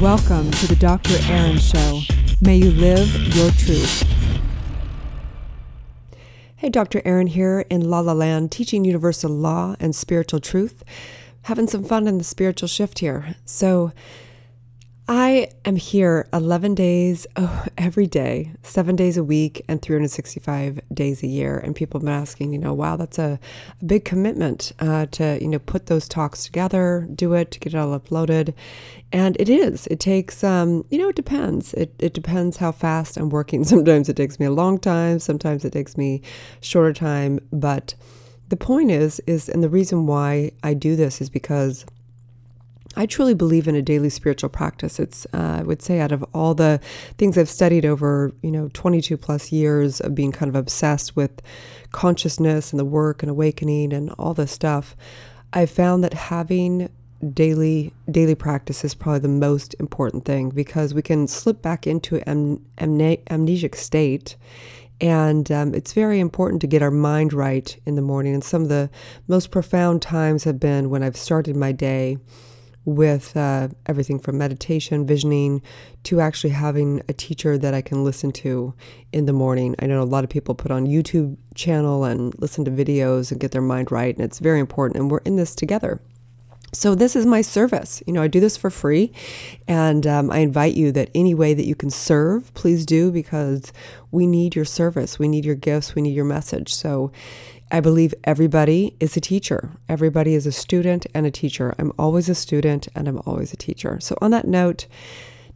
Welcome to the Dr. Erin Show. May you live your truth. Hey, Dr. Erin here in La La Land, teaching universal law and spiritual truth. Having some fun in the spiritual shift here. So, I am here 11 days oh, every day, seven days a week, and 365 days a year. And people have been asking, you know, wow, that's a, a big commitment uh, to, you know, put those talks together, do it, get it all uploaded. And it is. It takes, um, you know, it depends. It, it depends how fast I'm working. Sometimes it takes me a long time, sometimes it takes me shorter time. But the point is, is, and the reason why I do this is because I truly believe in a daily spiritual practice. It's, uh, I would say, out of all the things I've studied over, you know, 22 plus years of being kind of obsessed with consciousness and the work and awakening and all this stuff, I've found that having daily daily practice is probably the most important thing because we can slip back into an amne- amnesic state and um, it's very important to get our mind right in the morning and some of the most profound times have been when i've started my day with uh, everything from meditation, visioning, to actually having a teacher that I can listen to in the morning. I know a lot of people put on YouTube channel and listen to videos and get their mind right, and it's very important. And we're in this together. So this is my service. You know, I do this for free, and um, I invite you that any way that you can serve, please do because we need your service, we need your gifts, we need your message. So I believe everybody is a teacher. Everybody is a student and a teacher. I'm always a student and I'm always a teacher. So, on that note,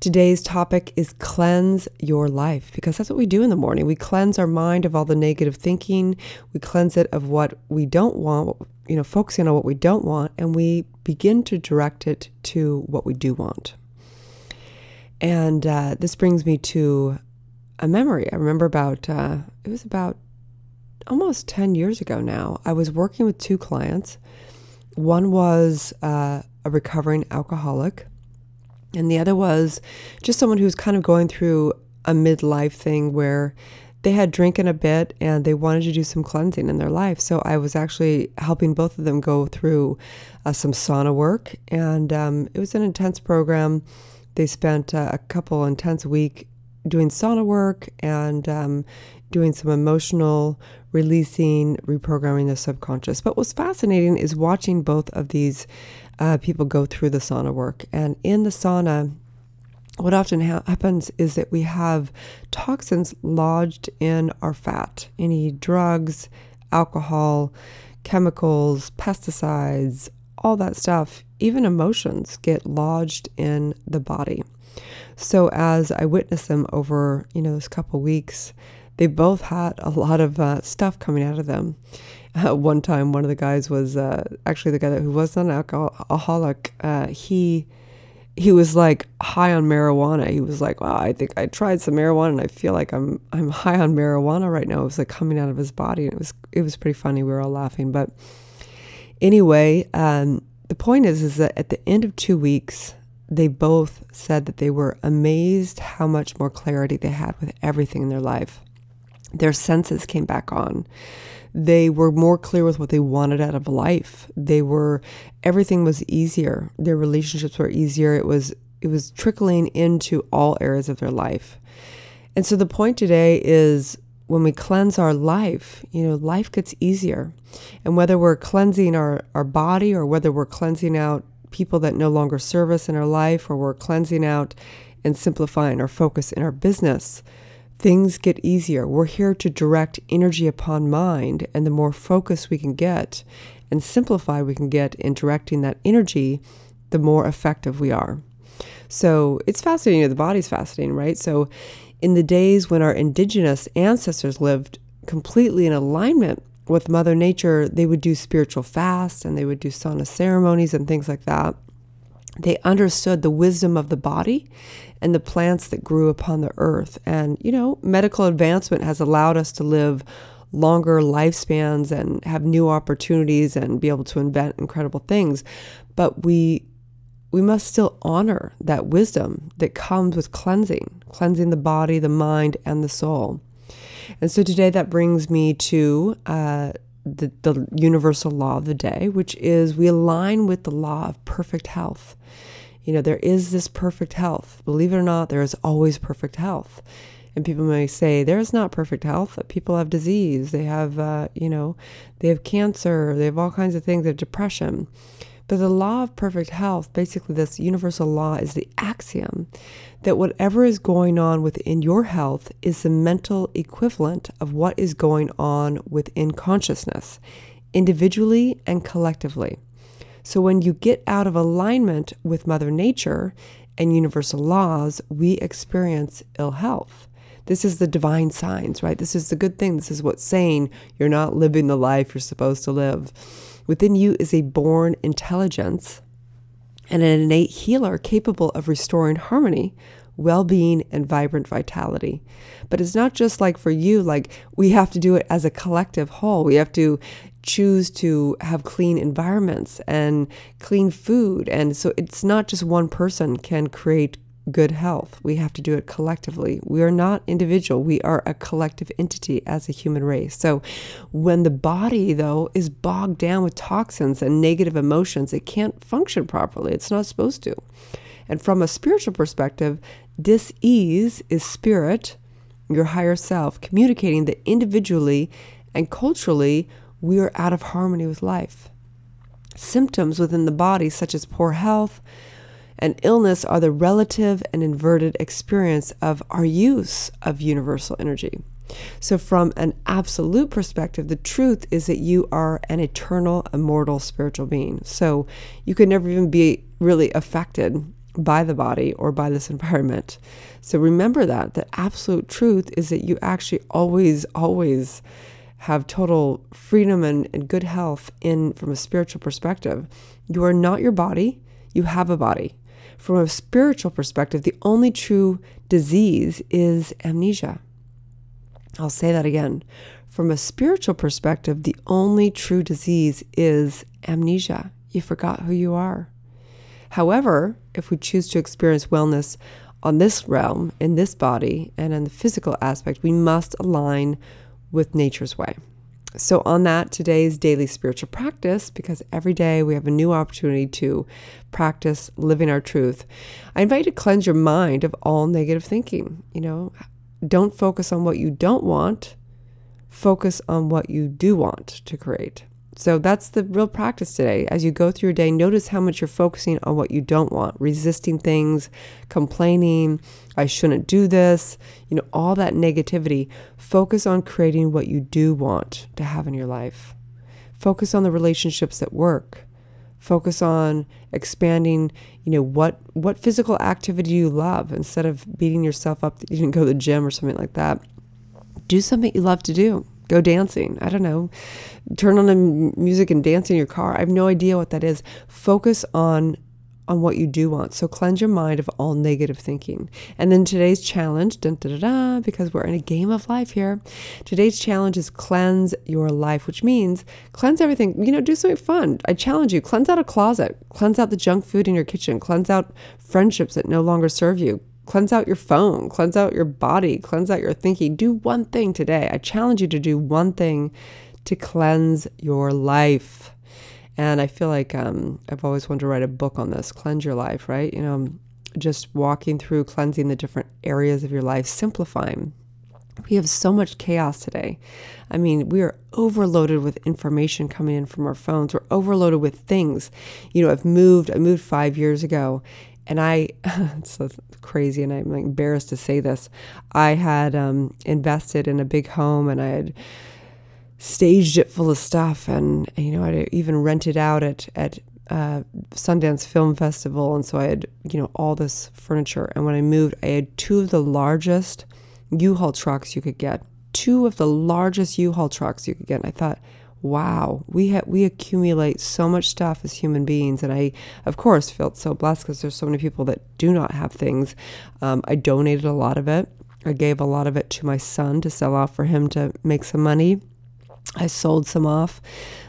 today's topic is cleanse your life because that's what we do in the morning. We cleanse our mind of all the negative thinking, we cleanse it of what we don't want, you know, focusing on what we don't want, and we begin to direct it to what we do want. And uh, this brings me to a memory. I remember about, uh, it was about almost 10 years ago now, I was working with two clients. One was uh, a recovering alcoholic, and the other was just someone who's kind of going through a midlife thing where they had drinking a bit and they wanted to do some cleansing in their life. So I was actually helping both of them go through uh, some sauna work, and um, it was an intense program. They spent uh, a couple intense week doing sauna work and um, doing some emotional releasing, reprogramming the subconscious. But what's fascinating is watching both of these uh, people go through the sauna work. And in the sauna, what often ha- happens is that we have toxins lodged in our fat, any drugs, alcohol, chemicals, pesticides, all that stuff, even emotions get lodged in the body. So as I witnessed them over, you know, this couple weeks, they both had a lot of uh, stuff coming out of them. Uh, one time, one of the guys was uh, actually the guy that, who was an alcoholic. Uh, he he was like high on marijuana. He was like, "Wow, I think I tried some marijuana, and I feel like I'm I'm high on marijuana right now." It was like coming out of his body, and it was it was pretty funny. We were all laughing, but anyway, um, the point is is that at the end of two weeks, they both said that they were amazed how much more clarity they had with everything in their life their senses came back on. They were more clear with what they wanted out of life. They were everything was easier. Their relationships were easier. It was it was trickling into all areas of their life. And so the point today is when we cleanse our life, you know, life gets easier. And whether we're cleansing our, our body or whether we're cleansing out people that no longer serve us in our life or we're cleansing out and simplifying our focus in our business, things get easier. We're here to direct energy upon mind, and the more focus we can get and simplify we can get in directing that energy, the more effective we are. So it's fascinating. The body's fascinating, right? So in the days when our indigenous ancestors lived completely in alignment with Mother Nature, they would do spiritual fasts and they would do sauna ceremonies and things like that. They understood the wisdom of the body and the plants that grew upon the earth. And, you know, medical advancement has allowed us to live longer lifespans and have new opportunities and be able to invent incredible things. But we we must still honor that wisdom that comes with cleansing, cleansing the body, the mind, and the soul. And so today that brings me to uh, the, the universal law of the day, which is we align with the law of perfect health. You know, there is this perfect health. Believe it or not, there is always perfect health. And people may say there is not perfect health. People have disease. They have, uh, you know, they have cancer. They have all kinds of things. They have depression. But the law of perfect health, basically, this universal law is the axiom that whatever is going on within your health is the mental equivalent of what is going on within consciousness, individually and collectively. So when you get out of alignment with Mother Nature and universal laws, we experience ill health. This is the divine signs, right? This is the good thing. This is what's saying you're not living the life you're supposed to live. Within you is a born intelligence and an innate healer capable of restoring harmony, well being, and vibrant vitality. But it's not just like for you, like we have to do it as a collective whole. We have to choose to have clean environments and clean food. And so it's not just one person can create good health. We have to do it collectively. We are not individual. We are a collective entity as a human race. So when the body though is bogged down with toxins and negative emotions, it can't function properly. It's not supposed to. And from a spiritual perspective, dis-ease is spirit, your higher self, communicating that individually and culturally we are out of harmony with life. Symptoms within the body such as poor health, and illness are the relative and inverted experience of our use of universal energy. So, from an absolute perspective, the truth is that you are an eternal, immortal spiritual being. So, you could never even be really affected by the body or by this environment. So, remember that. The absolute truth is that you actually always, always have total freedom and, and good health in from a spiritual perspective. You are not your body, you have a body. From a spiritual perspective, the only true disease is amnesia. I'll say that again. From a spiritual perspective, the only true disease is amnesia. You forgot who you are. However, if we choose to experience wellness on this realm, in this body, and in the physical aspect, we must align with nature's way. So, on that, today's daily spiritual practice, because every day we have a new opportunity to practice living our truth, I invite you to cleanse your mind of all negative thinking. You know, don't focus on what you don't want, focus on what you do want to create. So that's the real practice today. As you go through your day, notice how much you're focusing on what you don't want, resisting things, complaining, I shouldn't do this, you know, all that negativity. Focus on creating what you do want to have in your life. Focus on the relationships that work. Focus on expanding, you know, what what physical activity you love instead of beating yourself up that you didn't go to the gym or something like that. Do something you love to do go dancing. I don't know. Turn on the music and dance in your car. I have no idea what that is. Focus on on what you do want. So cleanse your mind of all negative thinking. And then today's challenge, dun, because we're in a game of life here. Today's challenge is cleanse your life, which means cleanse everything. You know, do something fun. I challenge you, cleanse out a closet, cleanse out the junk food in your kitchen, cleanse out friendships that no longer serve you, Cleanse out your phone, cleanse out your body, cleanse out your thinking. Do one thing today. I challenge you to do one thing to cleanse your life. And I feel like um, I've always wanted to write a book on this cleanse your life, right? You know, just walking through cleansing the different areas of your life, simplifying. We have so much chaos today. I mean, we are overloaded with information coming in from our phones. We're overloaded with things. You know, I've moved, I moved five years ago, and I, it's so crazy, and I'm embarrassed to say this. I had um, invested in a big home, and I had staged it full of stuff, and you know, I even rented out at at uh, Sundance Film Festival, and so I had you know all this furniture. And when I moved, I had two of the largest U-Haul trucks you could get, two of the largest U-Haul trucks you could get. And I thought, wow, we ha- we accumulate so much stuff as human beings, and I, of course, felt so blessed because there's so many people that do not have things. Um, I donated a lot of it. I gave a lot of it to my son to sell off for him to make some money. I sold some off,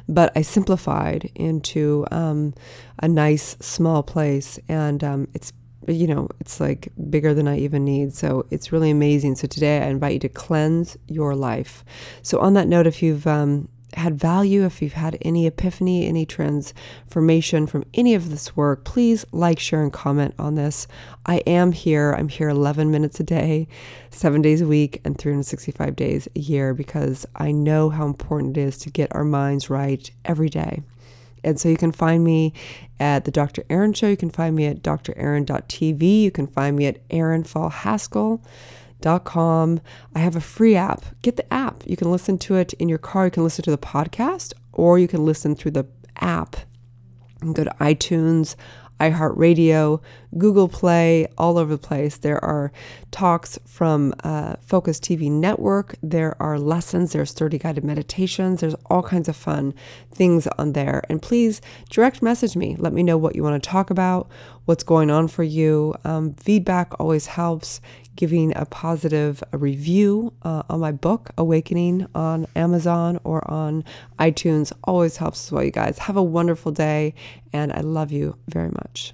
but I simplified into um, a nice small place, and um, it's you know, it's like bigger than I even need. So it's really amazing. So today I invite you to cleanse your life. So on that note, if you've um, had value, if you've had any epiphany, any transformation from any of this work, please like, share, and comment on this. I am here. I'm here 11 minutes a day, seven days a week, and 365 days a year because I know how important it is to get our minds right every day. And so you can find me at the Dr. Erin Show. You can find me at drerin.tv. You can find me at erinfallhaskell.com. I have a free app. Get the app. You can listen to it in your car. You can listen to the podcast, or you can listen through the app. and go to iTunes, iHeartRadio, Google Play, all over the place. There are talks from uh, Focus TV Network. There are lessons. There's 30 guided meditations. There's all kinds of fun things on there. And please direct message me. Let me know what you want to talk about, what's going on for you. Um, feedback always helps. Giving a positive review uh, on my book, Awakening, on Amazon or on iTunes always helps as well, you guys. Have a wonderful day, and I love you very much.